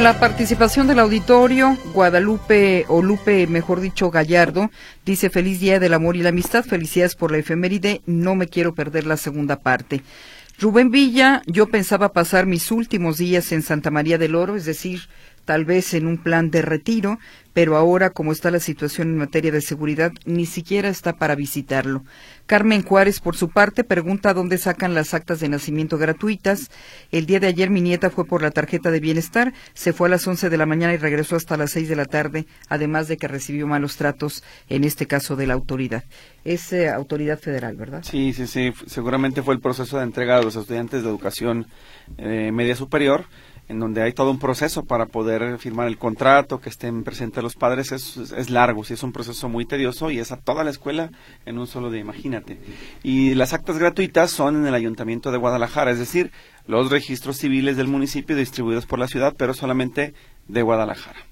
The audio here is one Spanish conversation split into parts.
la participación del auditorio, Guadalupe, o Lupe, mejor dicho, Gallardo, dice feliz día del amor y la amistad, felicidades por la efeméride, no me quiero perder la segunda parte. Rubén Villa, yo pensaba pasar mis últimos días en Santa María del Oro, es decir, tal vez en un plan de retiro, pero ahora como está la situación en materia de seguridad, ni siquiera está para visitarlo. Carmen Juárez, por su parte, pregunta dónde sacan las actas de nacimiento gratuitas. El día de ayer mi nieta fue por la tarjeta de bienestar, se fue a las 11 de la mañana y regresó hasta las 6 de la tarde, además de que recibió malos tratos, en este caso de la autoridad. Es eh, autoridad federal, ¿verdad? Sí, sí, sí. Seguramente fue el proceso de entrega a los estudiantes de educación eh, media superior en donde hay todo un proceso para poder firmar el contrato, que estén presentes los padres, es, largo, sí es un proceso muy tedioso y es a toda la escuela en un solo día, imagínate. Y las actas gratuitas son en el Ayuntamiento de Guadalajara, es decir, los registros civiles del municipio distribuidos por la ciudad, pero solamente de Guadalajara.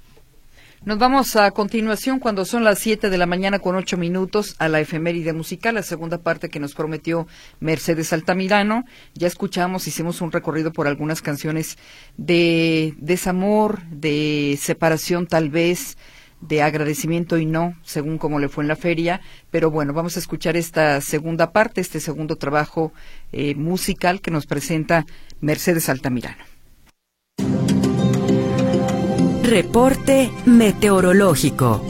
Nos vamos a continuación cuando son las 7 de la mañana con 8 minutos a la efeméride musical, la segunda parte que nos prometió Mercedes Altamirano. Ya escuchamos, hicimos un recorrido por algunas canciones de desamor, de separación tal vez, de agradecimiento y no, según como le fue en la feria. Pero bueno, vamos a escuchar esta segunda parte, este segundo trabajo eh, musical que nos presenta Mercedes Altamirano. Reporte meteorológico.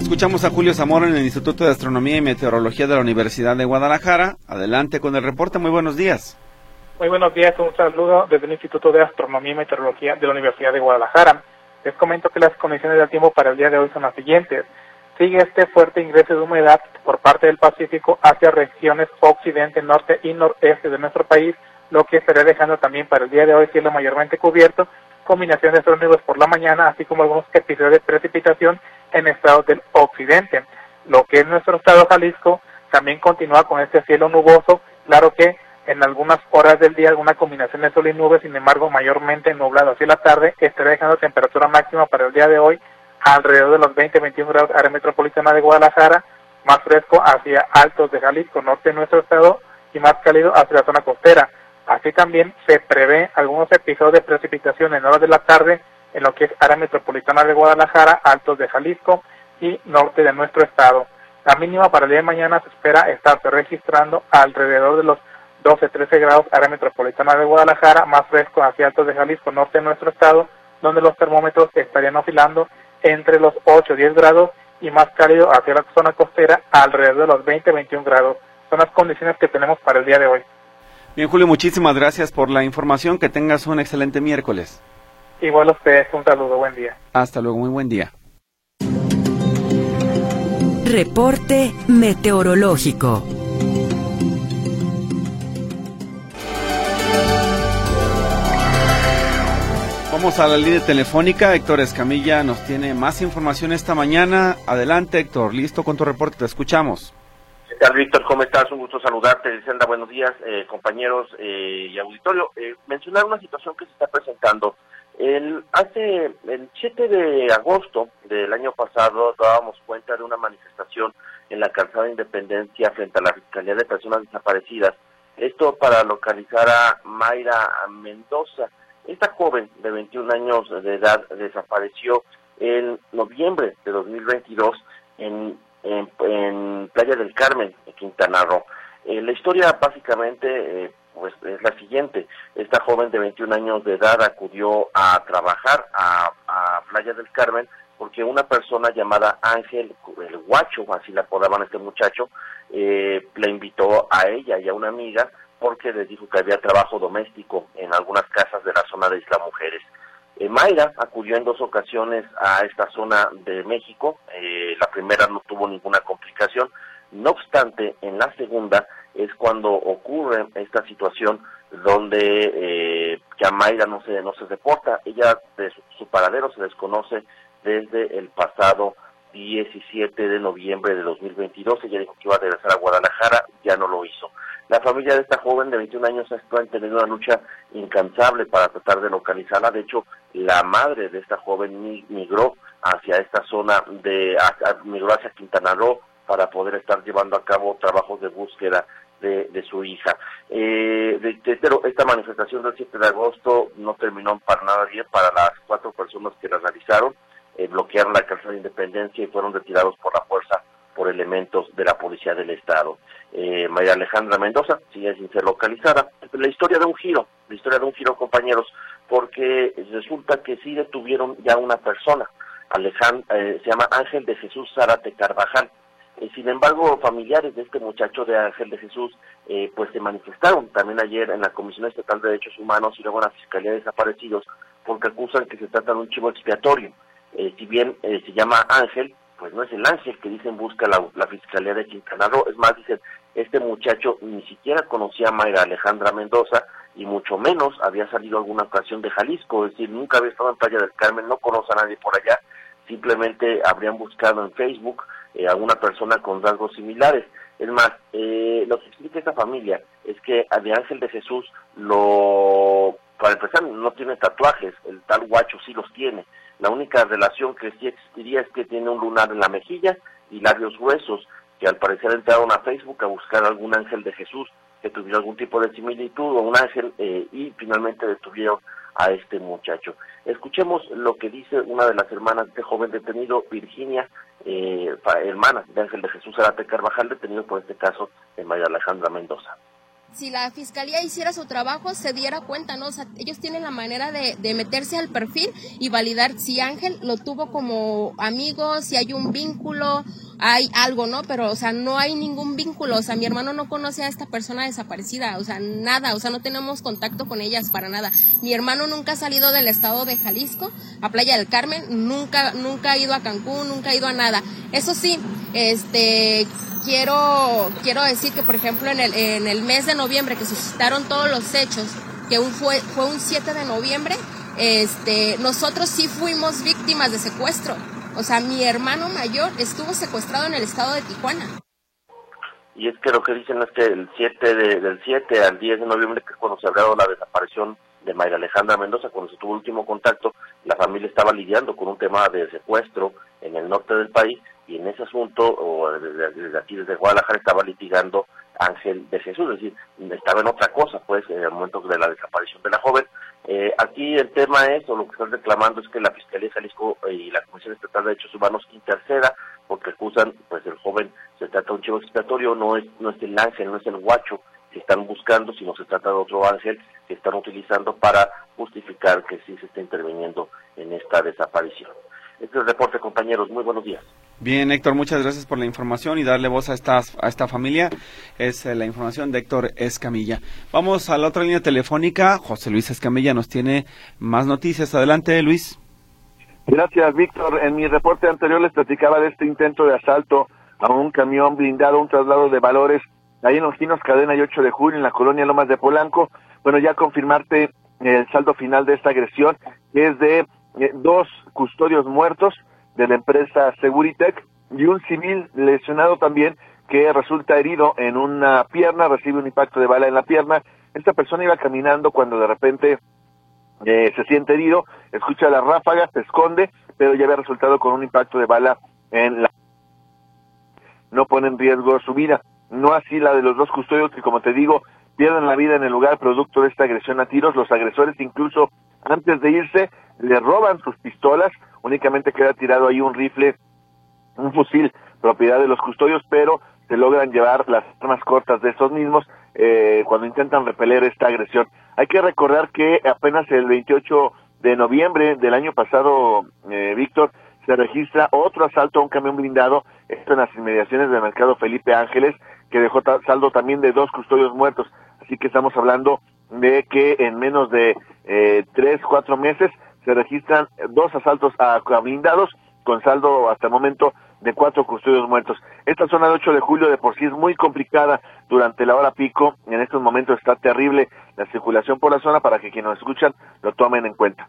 Escuchamos a Julio Zamora en el Instituto de Astronomía y Meteorología de la Universidad de Guadalajara. Adelante con el reporte. Muy buenos días. Muy buenos días. Un saludo desde el Instituto de Astronomía y Meteorología de la Universidad de Guadalajara. Les comento que las condiciones del tiempo para el día de hoy son las siguientes. Sigue este fuerte ingreso de humedad por parte del Pacífico hacia regiones occidente, norte y noreste de nuestro país, lo que estará dejando también para el día de hoy cielo mayormente cubierto combinación de sol nubes por la mañana, así como algunos episodios de precipitación en estados del occidente. Lo que es nuestro estado Jalisco también continúa con este cielo nuboso, claro que en algunas horas del día alguna combinación de sol y nubes, sin embargo mayormente nublado hacia la tarde, estará dejando temperatura máxima para el día de hoy alrededor de los 20-21 grados área metropolitana de Guadalajara, más fresco hacia altos de Jalisco, norte de nuestro estado, y más cálido hacia la zona costera. Así también se prevé algunos episodios de precipitación en horas de la tarde en lo que es área metropolitana de Guadalajara, altos de Jalisco y norte de nuestro estado. La mínima para el día de mañana se espera estarse registrando alrededor de los 12-13 grados área metropolitana de Guadalajara, más fresco hacia altos de Jalisco, norte de nuestro estado, donde los termómetros estarían oscilando entre los 8-10 grados y más cálido hacia la zona costera alrededor de los 20-21 grados. Son las condiciones que tenemos para el día de hoy. Bien, Julio, muchísimas gracias por la información. Que tengas un excelente miércoles. Igual a ustedes, un saludo, buen día. Hasta luego, muy buen día. Reporte meteorológico. Vamos a la línea telefónica. Héctor Escamilla nos tiene más información esta mañana. Adelante, Héctor. Listo con tu reporte. Te escuchamos Víctor? ¿Cómo estás? Un gusto saludarte. Senda, buenos días, eh, compañeros eh, y auditorio. Eh, mencionar una situación que se está presentando. El, hace el 7 de agosto del año pasado dábamos cuenta de una manifestación en la calzada de Independencia frente a la Fiscalía de Personas Desaparecidas. Esto para localizar a Mayra Mendoza. Esta joven de 21 años de edad desapareció en noviembre de 2022 en en, Playa del Carmen, en Quintana Roo. Eh, la historia básicamente eh, pues es la siguiente. Esta joven de 21 años de edad acudió a trabajar a, Playa del Carmen porque una persona llamada Ángel, el guacho, así la apodaban este muchacho, eh, le invitó a ella y a una amiga porque les dijo que había trabajo doméstico en algunas casas de la zona de Isla Mujeres. Eh, Mayra acudió en dos ocasiones a esta zona de México, eh, la primera no tuvo ninguna complicación, no obstante, en la segunda es cuando ocurre esta situación donde eh, ya Mayra no se, no se reporta, ella de su, paradero se desconoce desde el pasado 17 de noviembre de 2022, ella dijo que iba a regresar a Guadalajara, ya no lo hizo. La familia de esta joven de 21 años ha teniendo una lucha incansable para tratar de localizarla. De hecho, la madre de esta joven migró hacia esta zona de migró hacia Quintana Roo para poder estar llevando a cabo trabajos de búsqueda de, su hija. Eh, esta manifestación del 7 de agosto no terminó para nada bien para las cuatro personas que la realizaron. Eh, bloquearon la calzada de Independencia y fueron retirados por la fuerza por elementos de la Policía del Estado. Eh, María Alejandra Mendoza sigue sin ser localizada. La historia de un giro, la historia de un giro, compañeros, porque resulta que sí detuvieron ya una persona. Alejandra, eh, se llama Ángel de Jesús Zárate Carvajal. Eh, sin embargo, familiares de este muchacho de Ángel de Jesús, eh, pues se manifestaron también ayer en la Comisión Estatal de Derechos Humanos y luego en la Fiscalía de Desaparecidos porque acusan que se trata de un chivo expiatorio. si bien se llama Ángel, pues no es el ángel que dicen busca la, la Fiscalía de Quintana Roo. Es más, dicen, este muchacho ni siquiera conocía a Mayra Alejandra Mendoza y mucho menos había salido alguna ocasión de Jalisco, es decir, nunca había estado en Playa del Carmen, no conoce a nadie por allá, simplemente habrían buscado en Facebook eh, a una persona con rasgos similares. Es más, eh, lo que explica esta familia es que a de Ángel de Jesús lo, para empezar, no tiene tatuajes, el tal guacho sí los tiene, la única relación que sí existiría es que tiene un lunar en la mejilla y labios gruesos, que al parecer entraron a Facebook a buscar algún ángel de Jesús que tuviera algún tipo de similitud o un ángel eh, y finalmente detuvieron a este muchacho. Escuchemos lo que dice una de las hermanas de este joven detenido, Virginia, eh, hermana de Ángel de Jesús Arate Carvajal, detenido por este caso de María Alejandra Mendoza si la fiscalía hiciera su trabajo, se diera cuenta, ¿no? Sea, ellos tienen la manera de, de, meterse al perfil y validar si Ángel lo tuvo como amigo, si hay un vínculo, hay algo, ¿no? Pero, o sea, no hay ningún vínculo. O sea, mi hermano no conoce a esta persona desaparecida, o sea, nada, o sea, no tenemos contacto con ellas para nada. Mi hermano nunca ha salido del estado de Jalisco a Playa del Carmen, nunca, nunca ha ido a Cancún, nunca ha ido a nada. Eso sí, este, quiero, quiero decir que, por ejemplo, en el, en el mes de noviembre que suscitaron todos los hechos, que un fue, fue un 7 de noviembre, este, nosotros sí fuimos víctimas de secuestro. O sea, mi hermano mayor estuvo secuestrado en el estado de Tijuana. Y es que lo que dicen es que el 7 de, del 7 al 10 de noviembre, que es cuando se ha dado la desaparición de Mayra Alejandra Mendoza, cuando se tuvo el último contacto, la familia estaba lidiando con un tema de secuestro en el norte del país y en ese asunto, o desde, aquí desde Guadalajara, estaba litigando Ángel de Jesús, es decir, estaba en otra cosa, pues, en el momento de la desaparición de la joven. Eh, aquí el tema es, o lo que están reclamando es que la Fiscalía de Jalisco y la Comisión Estatal de Derechos Humanos interceda, porque acusan, pues, el joven se trata de un chivo expiatorio, no es, no es el ángel, no es el guacho que están buscando, sino se trata de otro ángel que están utilizando para justificar que sí se está interviniendo en esta desaparición. Este es el reporte, compañeros. Muy buenos días. Bien, Héctor, muchas gracias por la información y darle voz a esta, a esta familia. Es eh, la información de Héctor Escamilla. Vamos a la otra línea telefónica. José Luis Escamilla nos tiene más noticias. Adelante, Luis. Gracias, Víctor. En mi reporte anterior les platicaba de este intento de asalto a un camión blindado, un traslado de valores, ahí en los Quinos Cadena y 8 de julio, en la colonia Lomas de Polanco. Bueno, ya confirmarte el saldo final de esta agresión, que es de eh, dos custodios muertos de la empresa Seguritech y un civil lesionado también que resulta herido en una pierna, recibe un impacto de bala en la pierna. Esta persona iba caminando cuando de repente eh, se siente herido, escucha las ráfagas, se esconde, pero ya había resultado con un impacto de bala en la... No pone en riesgo su vida. No así la de los dos custodios que, como te digo, pierden la vida en el lugar producto de esta agresión a tiros. Los agresores incluso antes de irse le roban sus pistolas, únicamente queda tirado ahí un rifle, un fusil propiedad de los custodios, pero se logran llevar las armas cortas de estos mismos eh, cuando intentan repeler esta agresión. Hay que recordar que apenas el 28 de noviembre del año pasado, eh, Víctor, se registra otro asalto a un camión blindado, esto en las inmediaciones del mercado Felipe Ángeles, que dejó saldo también de dos custodios muertos. Así que estamos hablando de que en menos de eh, tres, cuatro meses se registran dos asaltos a, blindados con saldo hasta el momento de cuatro custodios muertos. Esta zona de 8 de julio de por sí es muy complicada durante la hora pico. En estos momentos está terrible la circulación por la zona para que quienes nos escuchan lo tomen en cuenta.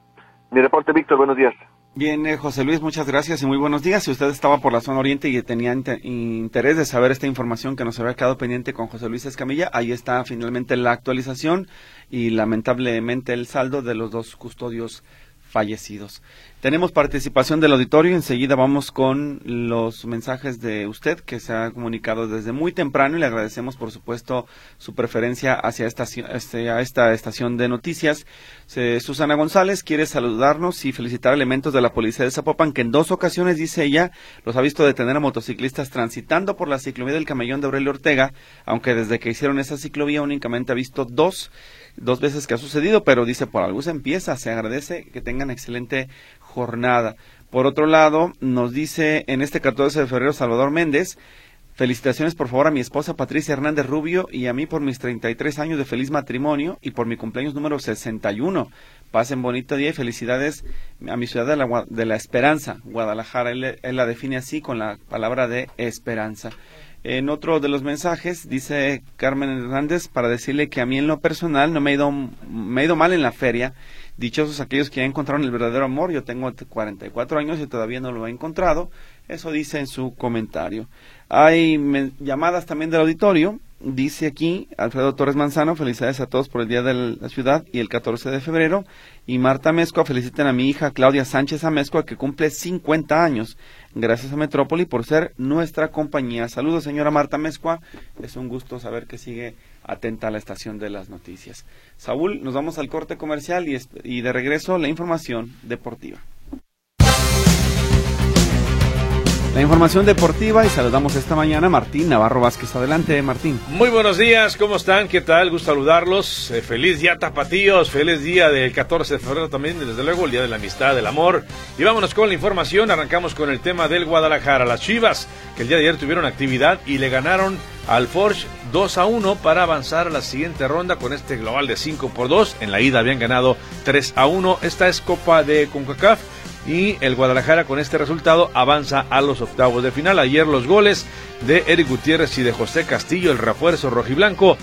Mi reporte, Víctor, buenos días. Bien, eh, José Luis, muchas gracias y muy buenos días. Si usted estaba por la zona oriente y tenía interés de saber esta información que nos había quedado pendiente con José Luis Escamilla, ahí está finalmente la actualización y lamentablemente el saldo de los dos custodios fallecidos. Tenemos participación del auditorio. Enseguida vamos con los mensajes de usted que se ha comunicado desde muy temprano y le agradecemos, por supuesto, su preferencia hacia esta, hacia esta estación de noticias. Susana González quiere saludarnos y felicitar elementos de la policía de Zapopan que en dos ocasiones, dice ella, los ha visto detener a motociclistas transitando por la ciclovía del Camellón de Aurelio Ortega, aunque desde que hicieron esa ciclovía únicamente ha visto dos dos veces que ha sucedido, pero dice por algo se empieza, se agradece que tengan excelente jornada. Por otro lado, nos dice en este 14 de febrero Salvador Méndez, felicitaciones por favor a mi esposa Patricia Hernández Rubio y a mí por mis 33 años de feliz matrimonio y por mi cumpleaños número 61. Pasen bonito día y felicidades a mi ciudad de la, de la esperanza, Guadalajara. Él, él la define así con la palabra de esperanza. En otro de los mensajes dice Carmen Hernández para decirle que a mí en lo personal no me he ido, me he ido mal en la feria Dichosos aquellos que ya encontraron el verdadero amor. Yo tengo 44 años y todavía no lo he encontrado. Eso dice en su comentario. Hay llamadas también del auditorio. Dice aquí Alfredo Torres Manzano, felicidades a todos por el Día de la Ciudad y el 14 de febrero. Y Marta Mezcua, feliciten a mi hija Claudia Sánchez Amezcua, que cumple 50 años. Gracias a Metrópoli por ser nuestra compañía. Saludos, señora Marta Mezcua. Es un gusto saber que sigue atenta a la estación de las noticias. Saúl, nos vamos al corte comercial y, de regreso la información deportiva. La información deportiva y saludamos esta mañana a Martín Navarro Vázquez. Adelante, Martín. Muy buenos días, ¿cómo están? ¿Qué tal? Gusto saludarlos. Eh, feliz día, tapatíos. Feliz día del 14 de febrero también, desde luego, el día de la amistad, del amor. Y vámonos con la información. Arrancamos con el tema del Guadalajara. Las Chivas, que el día de ayer tuvieron actividad y le ganaron al Forge 2 a 1 para avanzar a la siguiente ronda con este global de 5 por 2. En la ida habían ganado 3 a 1. Esta es Copa de CONCACAF y el Guadalajara con este resultado avanza a los octavos de final. Ayer los goles de Eric Gutiérrez y de José Castillo, el refuerzo rojiblanco.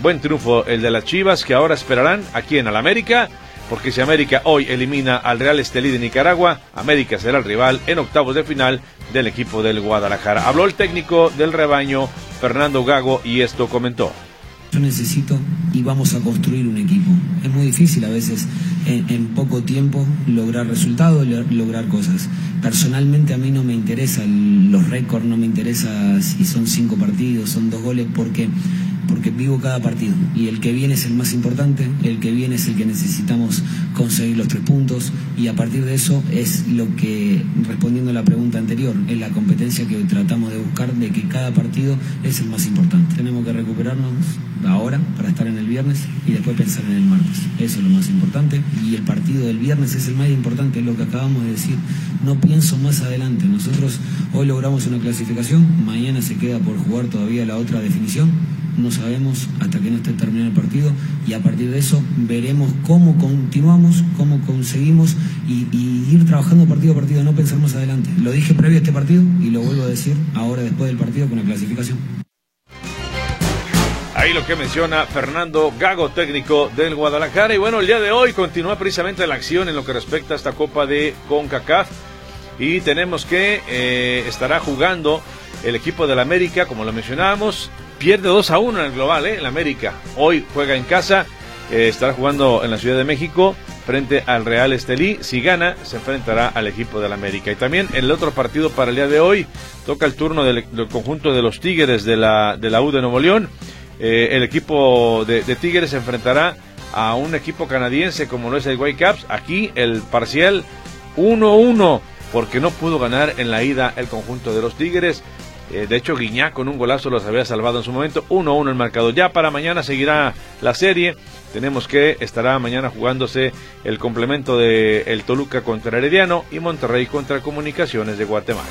Buen triunfo el de las Chivas que ahora esperarán aquí en América, porque si América hoy elimina al Real Estelí de Nicaragua, América será el rival en octavos de final del equipo del Guadalajara. Habló el técnico del rebaño, Fernando Gago, y esto comentó. Yo necesito y vamos a construir un equipo. Es muy difícil a veces en, poco tiempo lograr resultados, lograr cosas. Personalmente a mí no me interesan los récords, no me interesa si son cinco partidos, son dos goles, porque porque vivo cada partido y el que viene es el más importante, el que viene es el que necesitamos conseguir los tres puntos y a partir de eso es lo que, respondiendo a la pregunta anterior, es la competencia que tratamos de buscar de que cada partido es el más importante. Tenemos que recuperarnos ahora para estar en el viernes y después pensar en el martes. Eso es lo más importante y el partido del viernes es el más importante, es lo que acabamos de decir. No pienso más adelante. Nosotros hoy logramos una clasificación, mañana se queda por jugar todavía la otra definición no sabemos hasta que no esté terminado el partido y a partir de eso veremos cómo continuamos, cómo conseguimos y, ir trabajando partido a partido, no pensar más adelante. Lo dije previo a este partido y lo vuelvo a decir ahora después del partido con la clasificación. Ahí lo que menciona Fernando Gago, técnico del Guadalajara. Y bueno, el día de hoy continúa precisamente la acción en lo que respecta a esta Copa de CONCACAF. Y tenemos que eh, estará jugando el equipo del América, como lo mencionábamos, pierde 2 a 1 en el global, ¿eh? el América. Hoy juega en casa, eh, estará jugando en la Ciudad de México frente al Real Estelí. Si gana, se enfrentará al equipo del América. Y también el otro partido para el día de hoy toca el turno del, conjunto de los Tigres de la, de la U de Nuevo León. Eh, el equipo de, de, Tigres se enfrentará a un equipo canadiense como lo es el Whitecaps. Aquí el parcial 1-1 porque no pudo ganar en la ida el conjunto de los Tigres. Eh, de hecho, Guiñá con un golazo los había salvado en su momento. 1-1 el marcado. Ya para mañana seguirá la serie. Tenemos que estará mañana jugándose el complemento de el Toluca contra Herediano y Monterrey contra Comunicaciones de Guatemala.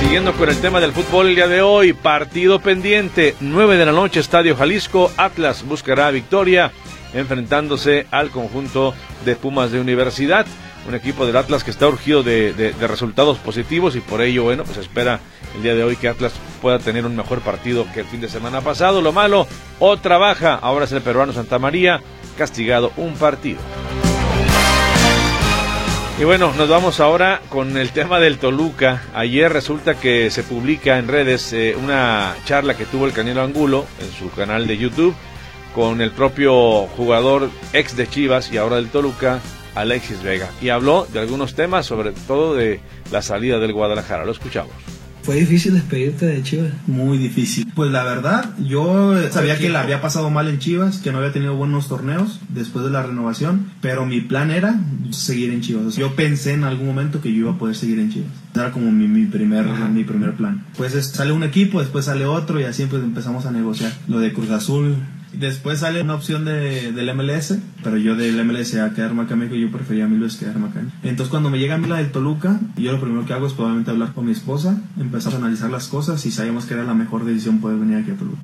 Siguiendo con el tema del fútbol el día de hoy, partido pendiente, 9 de la noche, Estadio Jalisco, Atlas buscará victoria enfrentándose al conjunto de Pumas de Universidad un equipo del Atlas que está urgido de, resultados positivos y por ello, bueno, pues espera el día de hoy que Atlas pueda tener un mejor partido que el fin de semana pasado. Lo malo, otra baja, ahora es el peruano Santa María, castigado un partido. Y bueno, nos vamos ahora con el tema del Toluca. Ayer resulta que se publica en redes eh, una charla que tuvo el Canelo Angulo en su canal de YouTube con el propio jugador ex de Chivas y ahora del Toluca, Alexis Vega y habló de algunos temas, sobre todo de la salida del Guadalajara. Lo escuchamos. ¿Fue difícil despedirte de Chivas? Muy difícil. Pues la verdad, yo sabía que la había pasado mal en Chivas, que no había tenido buenos torneos después de la renovación, pero mi plan era seguir en Chivas. Yo pensé en algún momento que yo iba a poder seguir en Chivas. Era como mi, mi primer, mi primer plan. Pues sale un equipo, después sale otro y así pues empezamos a negociar. Lo de Cruz Azul, Después sale una opción de, del MLS, pero yo del MLS a quedarme acá México, yo prefería mil veces quedarme acá. Entonces cuando me llega a mí la del Toluca, yo lo primero que hago es probablemente hablar con mi esposa, empezar a analizar las cosas y sabíamos que era la mejor decisión poder venir aquí a Toluca.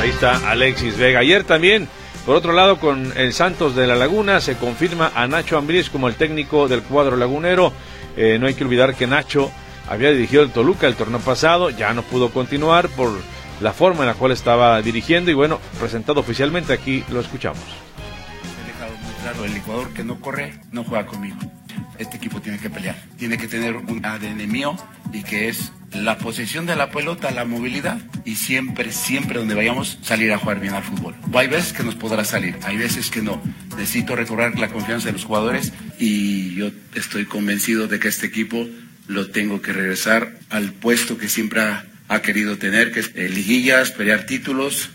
Ahí está Alexis Vega. Ayer también, por otro lado, con el Santos de la Laguna, se confirma a Nacho Ambriz como el técnico del cuadro lagunero. Eh, no hay que olvidar que Nacho había dirigido el Toluca el torneo pasado, ya no pudo continuar por la forma en la cual estaba dirigiendo y bueno, presentado oficialmente aquí lo escuchamos. He dejado muy claro, el Ecuador que no corre no juega conmigo. Este equipo tiene que pelear, tiene que tener un ADN mío y que es la posesión de la pelota, la movilidad y siempre, siempre donde vayamos salir a jugar bien al fútbol. Hay veces que nos podrá salir, hay veces que no. Necesito recobrar la confianza de los jugadores y yo estoy convencido de que este equipo lo tengo que regresar al puesto que siempre ha ha querido tener, que eh, liguillas, pelear títulos.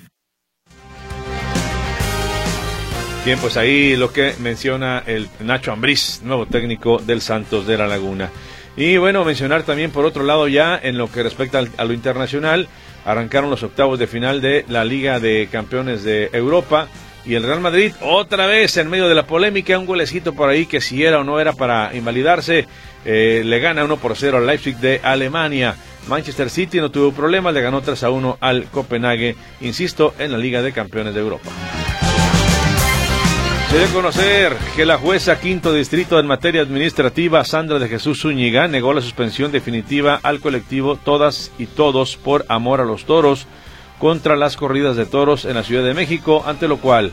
Bien, pues ahí lo que menciona el Nacho Ambriz, nuevo técnico del Santos de la Laguna. Y bueno, mencionar también por otro lado ya en lo que respecta a lo internacional, arrancaron los octavos de final de la Liga de Campeones de Europa y el Real Madrid otra vez en medio de la polémica, un golecito por ahí que si era o no era para invalidarse, eh, le gana 1 por 0 al Leipzig de Alemania. Manchester City no tuvo problemas, le ganó 3 a 1 al Copenhague, insisto, en la Liga de Campeones de Europa. Se debe conocer que la jueza quinto distrito en materia administrativa, Sandra de Jesús Zúñiga, negó la suspensión definitiva al colectivo Todas y Todos por Amor a los Toros contra las corridas de toros en la Ciudad de México, ante lo cual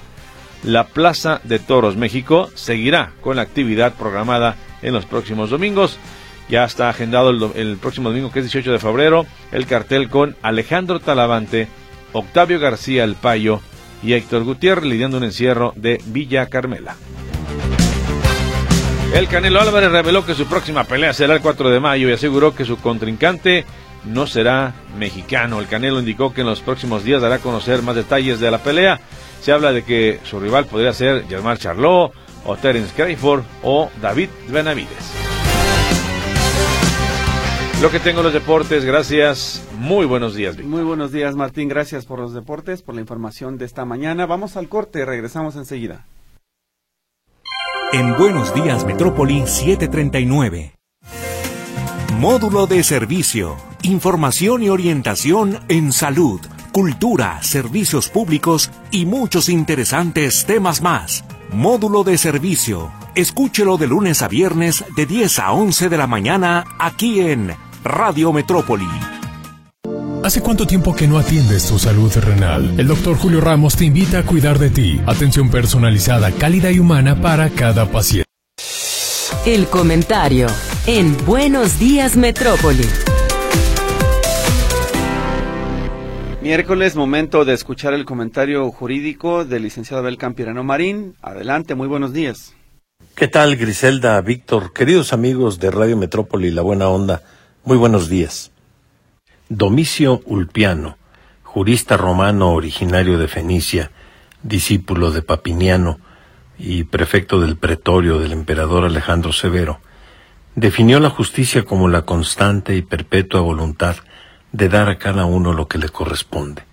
la Plaza de Toros México seguirá con la actividad programada en los próximos domingos. Ya está agendado el, próximo domingo, que es 18 de febrero, el cartel con Alejandro Talavante, Octavio García El Payo y Héctor Gutiérrez lidiando un encierro de Villa Carmela. El Canelo Álvarez reveló que su próxima pelea será el 4 de mayo y aseguró que su contrincante no será mexicano. El Canelo indicó que en los próximos días dará a conocer más detalles de la pelea. Se habla de que su rival podría ser Germán Charlot o Terence Crawford o David Benavides. Lo que tengo los deportes, gracias. Muy buenos días. Muy buenos días, Martín. Gracias por los deportes, por la información de esta mañana. Vamos al corte, regresamos enseguida. En Buenos Días, Metrópoli 739. Módulo de servicio, información y orientación en salud, cultura, servicios públicos y muchos interesantes temas más. Módulo de servicio. Escúchelo de lunes a viernes de 10 a 11 de la mañana aquí en Radio Metrópoli. ¿Hace cuánto tiempo que no atiendes tu salud renal? El doctor Julio Ramos te invita a cuidar de ti. Atención personalizada, cálida y humana para cada paciente. El comentario en Buenos Días Metrópoli. Miércoles, momento de escuchar el comentario jurídico del licenciado Abel Campirano Marín. Adelante, muy buenos días. ¿Qué tal, Griselda, Víctor, queridos amigos de Radio Metrópoli, La Buena Onda? Muy buenos días. Domicio Ulpiano, jurista romano originario de Fenicia, discípulo de Papiniano y prefecto del pretorio del emperador Alejandro Severo, definió la justicia como la constante y perpetua voluntad de dar a cada uno lo que le corresponde.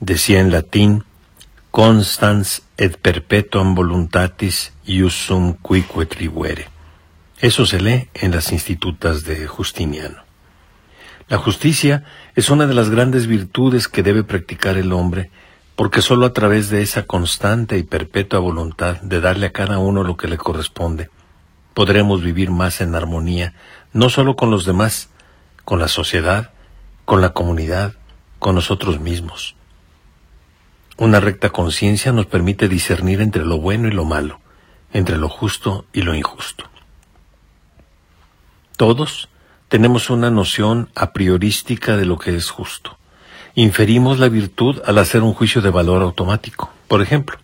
Decía en latín, constans et perpetuam voluntatis iusum quique tribuere. Eso se lee en las institutas de Justiniano. La justicia es una de las grandes virtudes que debe practicar el hombre, porque sólo a través de esa constante y perpetua voluntad de darle a cada uno lo que le corresponde, podremos vivir más en armonía, no sólo con los demás, con la sociedad, con la comunidad, con nosotros mismos. Una recta conciencia nos permite discernir entre lo bueno y lo malo, entre lo justo y lo injusto. Todos tenemos una noción a priorística de lo que es justo. Inferimos la virtud al hacer un juicio de valor automático. Por ejemplo,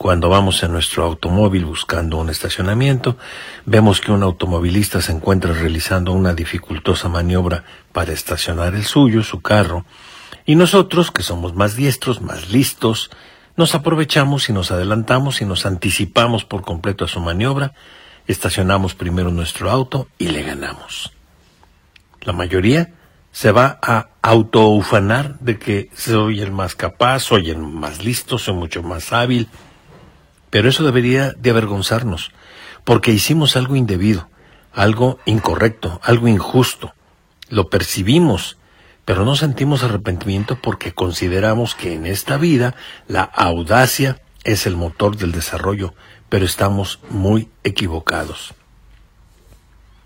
Cuando vamos en nuestro automóvil buscando un estacionamiento, vemos que un automovilista se encuentra realizando una dificultosa maniobra para estacionar el suyo, su carro, y nosotros, que somos más diestros, más listos, nos aprovechamos y nos adelantamos y nos anticipamos por completo a su maniobra, estacionamos primero nuestro auto y le ganamos. La mayoría se va a autoufanar de que soy el más capaz, soy el más listo, soy mucho más hábil, pero eso debería de avergonzarnos, porque hicimos algo indebido, algo incorrecto, algo injusto. Lo percibimos, pero no sentimos arrepentimiento porque consideramos que en esta vida la audacia es el motor del desarrollo, pero estamos muy equivocados.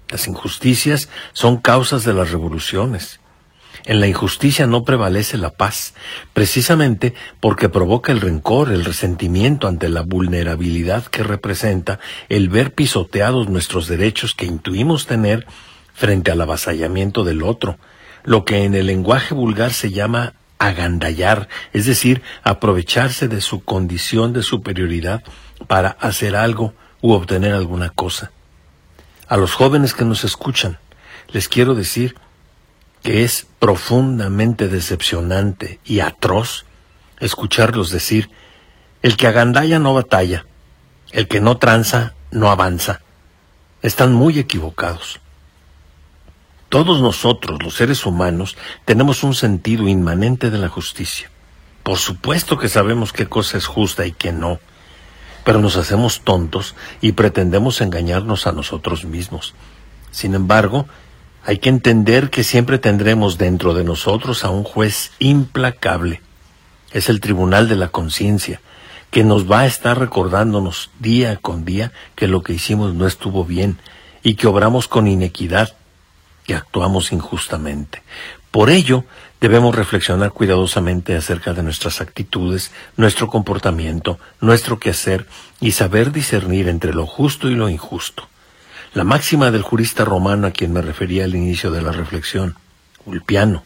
Las injusticias son causas de las revoluciones. En la injusticia no prevalece la paz, precisamente porque provoca el rencor, el resentimiento ante la vulnerabilidad que representa el ver pisoteados nuestros derechos que intuimos tener frente al avasallamiento del otro, lo que en el lenguaje vulgar se llama agandallar, es decir, aprovecharse de su condición de superioridad para hacer algo u obtener alguna cosa. A los jóvenes que nos escuchan, les quiero decir que es profundamente decepcionante y atroz escucharlos decir, el que agandalla no batalla, el que no tranza no avanza. Están muy equivocados. Todos nosotros, los seres humanos, tenemos un sentido inmanente de la justicia. Por supuesto que sabemos qué cosa es justa y qué no, pero nos hacemos tontos y pretendemos engañarnos a nosotros mismos. Sin embargo, hay que entender que siempre tendremos dentro de nosotros a un juez implacable. Es el tribunal de la conciencia, que nos va a estar recordándonos día con día que lo que hicimos no estuvo bien y que obramos con inequidad, que actuamos injustamente. Por ello, debemos reflexionar cuidadosamente acerca de nuestras actitudes, nuestro comportamiento, nuestro quehacer y saber discernir entre lo justo y lo injusto. La máxima del jurista romano a quien me refería al inicio de la reflexión, Ulpiano,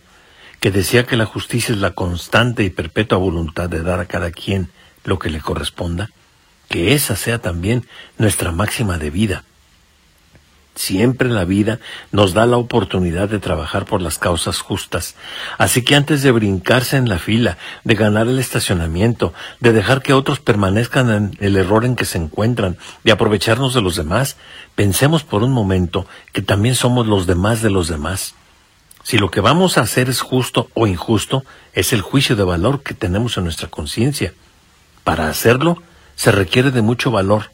que decía que la justicia es la constante y perpetua voluntad de dar a cada quien lo que le corresponda, que esa sea también nuestra máxima de vida, Siempre la vida nos da la oportunidad de trabajar por las causas justas. Así que antes de brincarse en la fila, de ganar el estacionamiento, de dejar que otros permanezcan en el error en que se encuentran, de aprovecharnos de los demás, pensemos por un momento que también somos los demás de los demás. Si lo que vamos a hacer es justo o injusto, es el juicio de valor que tenemos en nuestra conciencia. Para hacerlo, se requiere de mucho valor,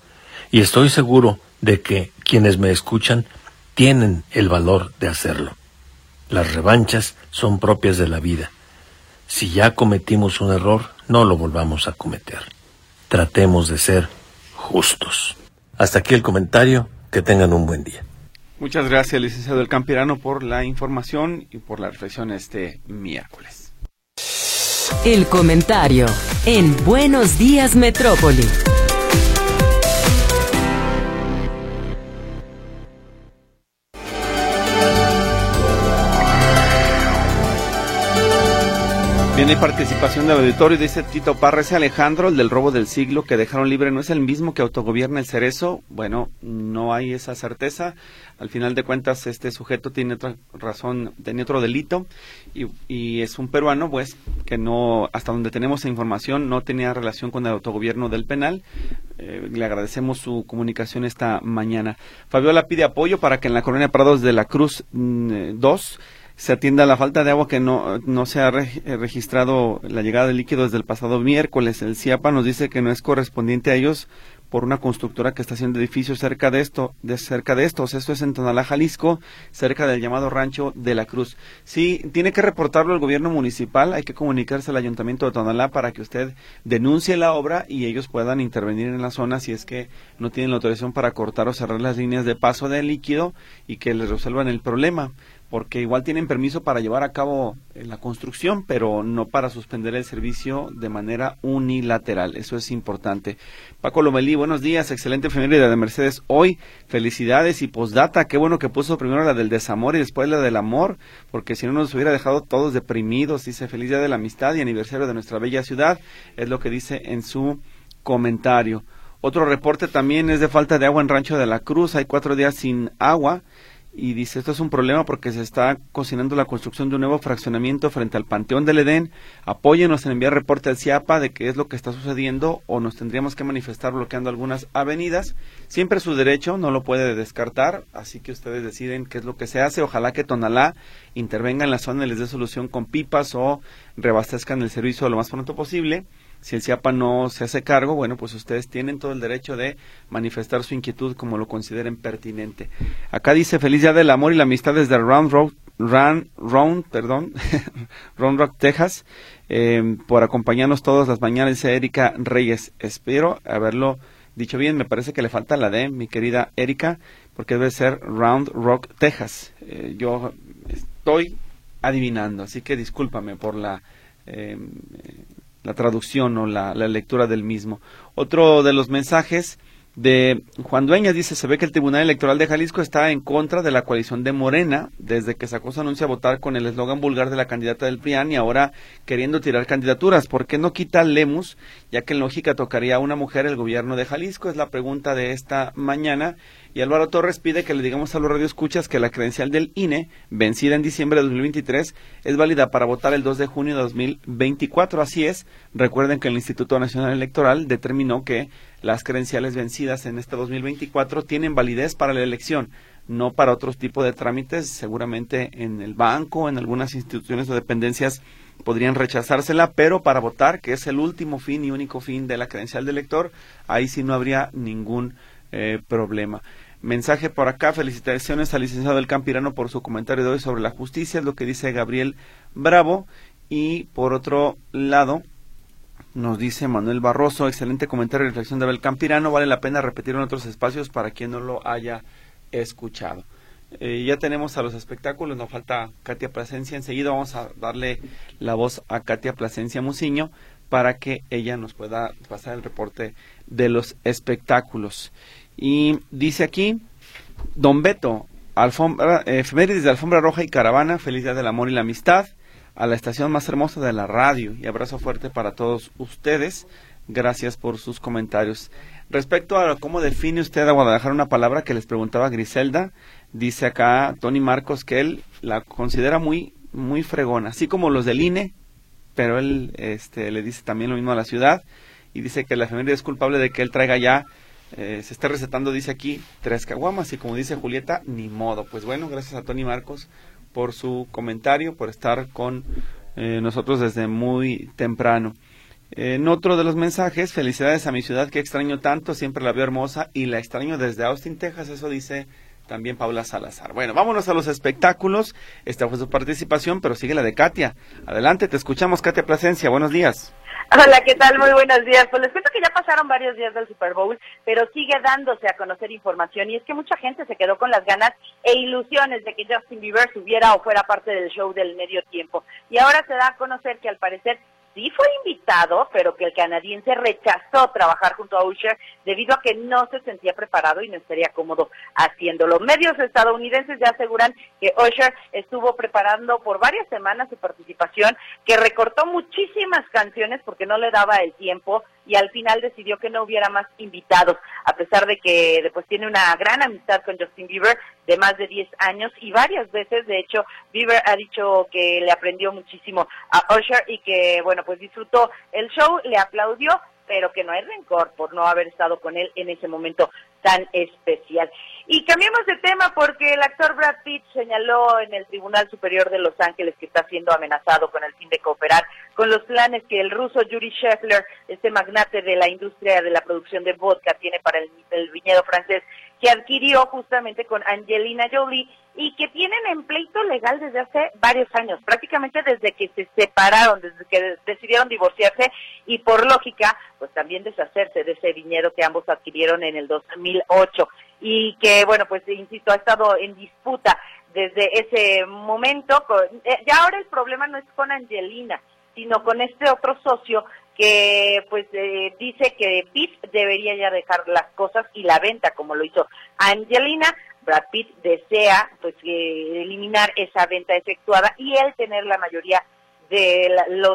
y estoy seguro de que quienes me escuchan tienen el valor de hacerlo. Las revanchas son propias de la vida. Si ya cometimos un error, no lo volvamos a cometer. Tratemos de ser justos. Hasta aquí el comentario. Que tengan un buen día. Muchas gracias, licenciado El Campirano, por la información y por la reflexión este miércoles. El comentario en Buenos Días Metrópoli. Bien, hay participación del auditorio, dice Tito Parra, Alejandro, el del robo del siglo que dejaron libre, ¿no es el mismo que autogobierna el cerezo? Bueno, no hay esa certeza. Al final de cuentas, este sujeto tiene otra razón, tiene otro delito y, es un peruano, pues, que no, hasta donde tenemos información, no tenía relación con el autogobierno del penal. Eh, le agradecemos su comunicación esta mañana. Fabiola pide apoyo para que en la colonia Prados de la Cruz 2 mm, se atienda la falta de agua que no, no se ha eh, registrado la llegada de líquido desde el pasado miércoles. El CIAPA nos dice que no es correspondiente a ellos por una constructora que está haciendo edificios cerca de esto, de cerca de estos. Esto es en Tonalá, Jalisco, cerca del llamado Rancho de la Cruz. Sí, tiene que reportarlo el gobierno municipal, hay que comunicarse al ayuntamiento de Tonalá para que usted denuncie la obra y ellos puedan intervenir en la zona si es que no tienen la autorización para cortar o cerrar las líneas de paso de líquido y que les resuelvan el problema porque igual tienen permiso para llevar a cabo eh, la construcción, pero no para suspender el servicio de manera unilateral. Eso es importante. Paco Lomelí, buenos días, excelente familia de Mercedes. Hoy, felicidades y postdata. Qué bueno que puso primero la del desamor y después la del amor, porque si no nos hubiera dejado todos deprimidos. Dice feliz día de la amistad y aniversario de nuestra bella ciudad. Es lo que dice en su comentario. Otro reporte también es de falta de agua en Rancho de la Cruz. Hay cuatro días sin agua y dice esto es un problema porque se está cocinando la construcción de un nuevo fraccionamiento frente al Panteón del Edén. Apóyenos en enviar reporte al CIAPA de qué es lo que está sucediendo o nos tendríamos que manifestar bloqueando algunas avenidas. Siempre su derecho, no lo puede descartar, así que ustedes deciden qué es lo que se hace. Ojalá que Tonalá intervenga en la zona y les dé solución con pipas o rebastezcan el servicio lo más pronto posible si el CIAPA no se hace cargo, bueno, pues ustedes tienen todo el derecho de manifestar su inquietud como lo consideren pertinente. Acá dice feliz día del amor y la amistad desde Round Road, Round, perdón, Round Rock, Texas, eh, por acompañarnos todas las mañanas, Erika Reyes. Espero haberlo dicho bien, me parece que le falta la D, mi querida Erika, porque debe ser Round Rock, Texas. Eh, yo estoy adivinando, así que discúlpame por la eh, la traducción o la, lectura del mismo. Otro de los mensajes de Juan Dueñas dice, se ve que el Tribunal Electoral de Jalisco está en contra de la coalición de Morena desde que sacó su anuncio a votar con el eslogan vulgar de la candidata del PRIAN y ahora queriendo tirar candidaturas. ¿Por qué no quita Lemus, ya que en lógica tocaría a una mujer el gobierno de Jalisco? Es la pregunta de esta mañana y Álvaro Torres pide que le digamos a los radioescuchas que la credencial del INE, vencida en diciembre de 2023, es válida para votar el 2 de junio de 2024. Así es, recuerden que el Instituto Nacional Electoral determinó que las credenciales vencidas en este 2024 tienen validez para la elección, no para otros tipos de trámites, seguramente en el banco, en algunas instituciones o dependencias podrían rechazársela, pero para votar, que es el último fin y único fin de la credencial del elector, ahí sí no habría ningún eh, problema. Mensaje por acá, felicitaciones al licenciado del Campirano por su comentario de hoy sobre la justicia, es lo que dice Gabriel Bravo. Y por otro lado, nos dice Manuel Barroso, excelente comentario y reflexión de Abel Campirano, vale la pena repetir en otros espacios para quien no lo haya escuchado. Eh, ya tenemos a los espectáculos, nos falta Katia Plasencia, enseguida vamos a darle la voz a Katia Plasencia Muciño para que ella nos pueda pasar el reporte de los espectáculos. Y dice aquí, Don Beto, efemérides de Alfombra Roja y Caravana, feliz día del amor y la amistad, a la estación más hermosa de la radio y abrazo fuerte para todos ustedes. Gracias por sus comentarios. Respecto a cómo define usted a Guadalajara una palabra que les preguntaba Griselda, dice acá Tony Marcos que él la considera muy muy fregona, así como los del INE, pero él este, le dice también lo mismo a la ciudad y dice que la efeméride es culpable de que él traiga ya eh, se está recetando, dice aquí, tres caguamas y como dice Julieta, ni modo. Pues bueno, gracias a Tony Marcos por su comentario, por estar con eh, nosotros desde muy temprano. En otro de los mensajes, felicidades a mi ciudad que extraño tanto, siempre la veo hermosa y la extraño desde Austin, Texas, eso dice también Paula Salazar. Bueno, vámonos a los espectáculos. Esta fue su participación, pero sigue la de Katia. Adelante, te escuchamos, Katia Plasencia. Buenos días. Hola, ¿qué tal? Muy buenos días. Pues les cuento que ya pasaron varios días del Super Bowl, pero sigue dándose a conocer información y es que mucha gente se quedó con las ganas e ilusiones de que Justin Bieber subiera o fuera parte del show del medio tiempo. Y ahora se da a conocer que al parecer sí fue pero que el canadiense rechazó trabajar junto a Usher debido a que no se sentía preparado y no estaría cómodo haciéndolo. Medios estadounidenses ya aseguran que Usher estuvo preparando por varias semanas su participación, que recortó muchísimas canciones porque no le daba el tiempo y al final decidió que no hubiera más invitados, a pesar de que después tiene una gran amistad con Justin Bieber de más de 10 años y varias veces, de hecho, Bieber ha dicho que le aprendió muchísimo a Usher y que, bueno, pues disfrutó el show, le aplaudió, pero que no hay rencor por no haber estado con él en ese momento tan especial. Y cambiemos de tema porque el actor Brad Pitt señaló en el Tribunal Superior de Los Ángeles que está siendo amenazado con el fin de cooperar con los planes que el ruso Yuri Scheffler, este magnate de la industria de la producción de vodka, tiene para el, el viñedo francés que adquirió justamente con Angelina Jolie y que tienen en pleito legal desde hace varios años, prácticamente desde que se separaron, desde que decidieron divorciarse y por lógica, pues también deshacerse de ese viñedo que ambos adquirieron en el 2008 y que, bueno, pues insisto, ha estado en disputa desde ese momento. Eh, ya ahora el problema no es con Angelina, sino con este otro socio que pues eh, dice que Pitt debería ya dejar las cosas y la venta como lo hizo Angelina. Brad Pitt desea pues eliminar esa venta efectuada y él tener la mayoría de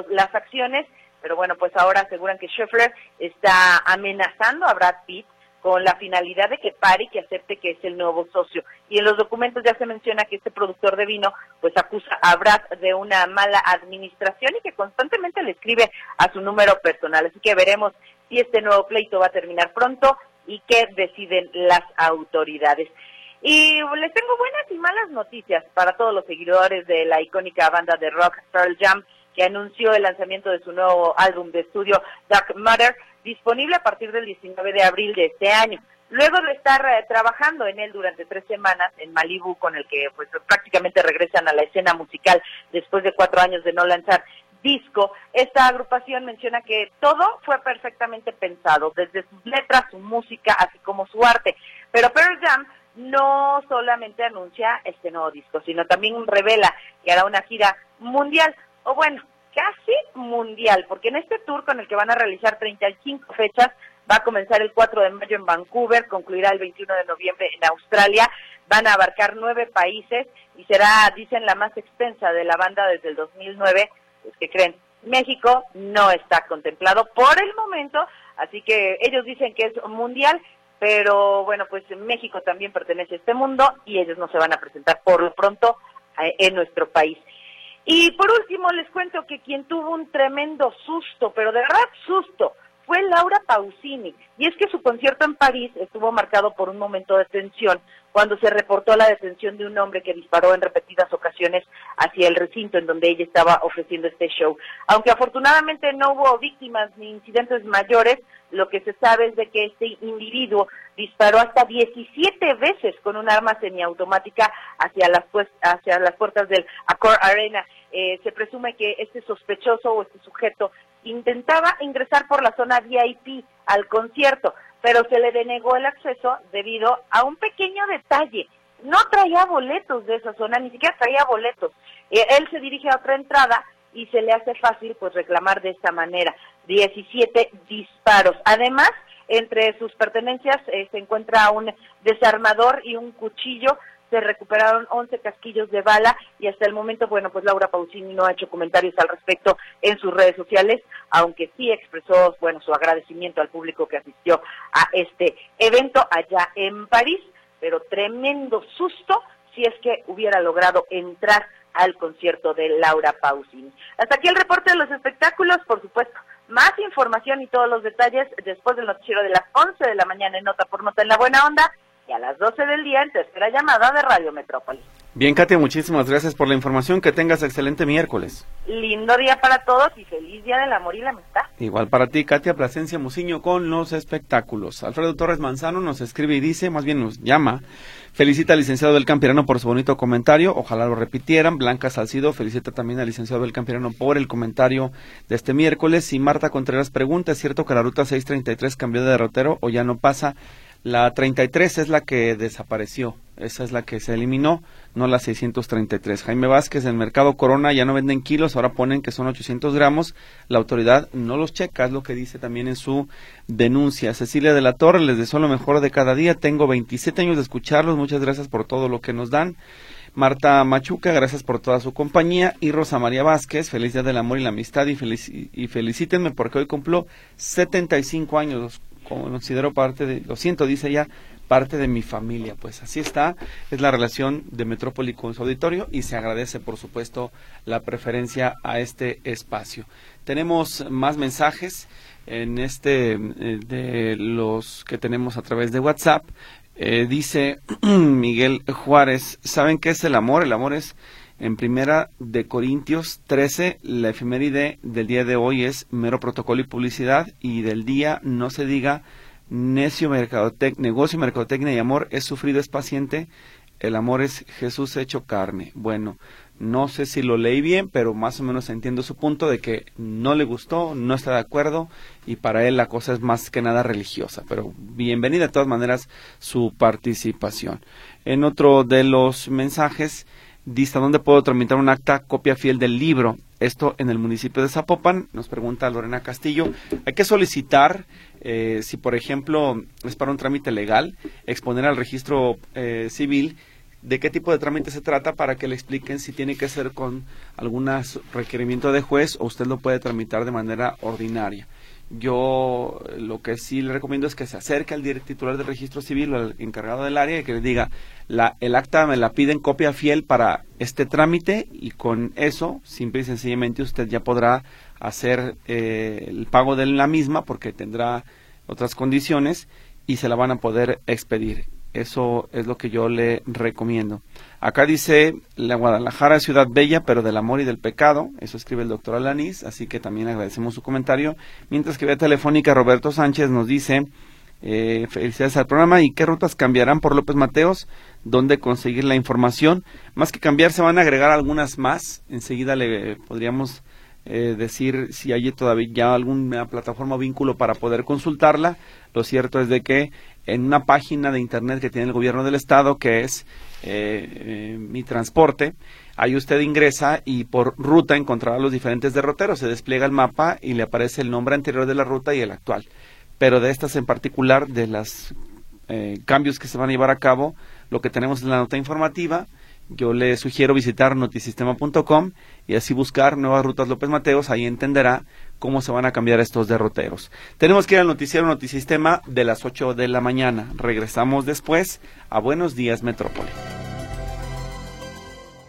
las acciones pero bueno, pues ahora aseguran que Scheffler está amenazando a Brad Pitt con la finalidad de que pare y que acepte que es el nuevo socio. Y en los documentos ya se menciona que este productor de vino pues acusa a Brad de una mala administración y que constantemente le escribe a su número personal. Así que veremos si este nuevo pleito va a terminar pronto y qué deciden las autoridades. Y les tengo buenas y malas noticias para todos los seguidores de la icónica banda de rock Pearl Jam que anunció el lanzamiento de su nuevo álbum de estudio Dark Matter disponible a partir del 19 de abril de este año. Luego de estar eh, trabajando en él durante tres semanas en Malibu, con el que pues prácticamente regresan a la escena musical después de cuatro años de no lanzar disco, esta agrupación menciona que todo fue perfectamente pensado, desde sus letras, su música, así como su arte. Pero Pearl Jam no solamente anuncia este nuevo disco, sino también revela que hará una gira mundial, o bueno, casi mundial, porque en este tour con el que van a realizar 35 fechas, va a comenzar el 4 de mayo en Vancouver, concluirá el 21 de noviembre en Australia, van a abarcar nueve países y será, dicen, la más extensa de la banda desde el 2009, es que creen, México no está contemplado por el momento, así que ellos dicen que es mundial, pero bueno, pues México también pertenece a este mundo y ellos no se van a presentar por lo pronto eh, en nuestro país. Y por último les cuento que quien tuvo un tremendo susto, pero de verdad susto, fue Laura Pausini. Y es que su concierto en París estuvo marcado por un momento de tensión cuando se reportó la detención de un hombre que disparó en repetidas ocasiones hacia el recinto en donde ella estaba ofreciendo este show. Aunque afortunadamente no hubo víctimas ni incidentes mayores, lo que se sabe es de que este individuo disparó hasta 17 veces con un arma semiautomática hacia las, pues, hacia las puertas del Accor Arena. Eh, se presume que este sospechoso o este sujeto intentaba ingresar por la zona VIP al concierto, pero se le denegó el acceso debido a un pequeño detalle. No traía boletos de esa zona, ni siquiera traía boletos. Eh, él se dirige a otra entrada y se le hace fácil pues reclamar de esta manera. 17 disparos. Además, entre sus pertenencias eh, se encuentra un desarmador y un cuchillo se recuperaron 11 casquillos de bala y hasta el momento, bueno, pues Laura Pausini no ha hecho comentarios al respecto en sus redes sociales, aunque sí expresó, bueno, su agradecimiento al público que asistió a este evento allá en París, pero tremendo susto si es que hubiera logrado entrar al concierto de Laura Pausini. Hasta aquí el reporte de los espectáculos, por supuesto. Más información y todos los detalles después del noticiero de las 11 de la mañana en Nota por Nota en la Buena Onda y a las 12 del día en tercera llamada de Radio Metrópolis. Bien, Katia, muchísimas gracias por la información. Que tengas excelente miércoles. Lindo día para todos y feliz día del amor y la amistad. Igual para ti, Katia Plasencia Muciño con los espectáculos. Alfredo Torres Manzano nos escribe y dice, más bien nos llama, felicita al licenciado del Campirano por su bonito comentario, ojalá lo repitieran. Blanca Salcido felicita también al licenciado del Campirano por el comentario de este miércoles. Y Marta Contreras pregunta, ¿es cierto que la ruta 633 cambió de derrotero o ya no pasa? La 33 es la que desapareció, esa es la que se eliminó, no la 633. Jaime Vázquez, el mercado Corona ya no venden kilos, ahora ponen que son 800 gramos. La autoridad no los checa, es lo que dice también en su denuncia. Cecilia de la Torre, les deseo lo mejor de cada día. Tengo 27 años de escucharlos, muchas gracias por todo lo que nos dan. Marta Machuca, gracias por toda su compañía. Y Rosa María Vázquez, feliz día del amor y la amistad. Y, y felicítenme porque hoy cumplo 75 años considero parte de, lo siento, dice ella, parte de mi familia. Pues así está, es la relación de Metrópoli con su auditorio y se agradece, por supuesto, la preferencia a este espacio. Tenemos más mensajes en este eh, de los que tenemos a través de WhatsApp. Eh, dice Miguel Juárez, ¿saben qué es el amor? El amor es en primera de Corintios 13, la efeméride del día de hoy es mero protocolo y publicidad y del día no se diga necio mercadotec negocio, mercadotecnia y amor es sufrido, es paciente, el amor es Jesús hecho carne. Bueno, no sé si lo leí bien, pero más o menos entiendo su punto de que no le gustó, no está de acuerdo y para él la cosa es más que nada religiosa. Pero bienvenida de todas maneras su participación. En otro de los mensajes Dice, ¿dónde puedo tramitar un acta copia fiel del libro? Esto en el municipio de Zapopan, nos pregunta Lorena Castillo. Hay que solicitar, eh, si por ejemplo es para un trámite legal, exponer al registro eh, civil de qué tipo de trámite se trata para que le expliquen si tiene que ser con algún requerimiento de juez o usted lo puede tramitar de manera ordinaria. Yo lo que sí le recomiendo es que se acerque al titular del registro civil o al encargado del área y que le diga, la, el acta me la piden copia fiel para este trámite y con eso, simple y sencillamente, usted ya podrá hacer eh, el pago de la misma porque tendrá otras condiciones y se la van a poder expedir. Eso es lo que yo le recomiendo. Acá dice, la Guadalajara es ciudad bella, pero del amor y del pecado. Eso escribe el doctor Alanís, así que también agradecemos su comentario. Mientras que vía telefónica, Roberto Sánchez nos dice, eh, felicidades al programa y qué rutas cambiarán por López Mateos, dónde conseguir la información. Más que cambiar, se van a agregar algunas más. Enseguida le podríamos eh, decir si hay todavía ya alguna plataforma o vínculo para poder consultarla. Lo cierto es de que en una página de internet que tiene el gobierno del estado, que es eh, eh, Mi Transporte, ahí usted ingresa y por ruta encontrará los diferentes derroteros. Se despliega el mapa y le aparece el nombre anterior de la ruta y el actual. Pero de estas en particular, de los eh, cambios que se van a llevar a cabo, lo que tenemos es la nota informativa. Yo le sugiero visitar notisistema.com y así buscar nuevas rutas López Mateos. Ahí entenderá cómo se van a cambiar estos derroteros. Tenemos que ir al noticiero Notisistema de las 8 de la mañana. Regresamos después a Buenos Días Metrópoli.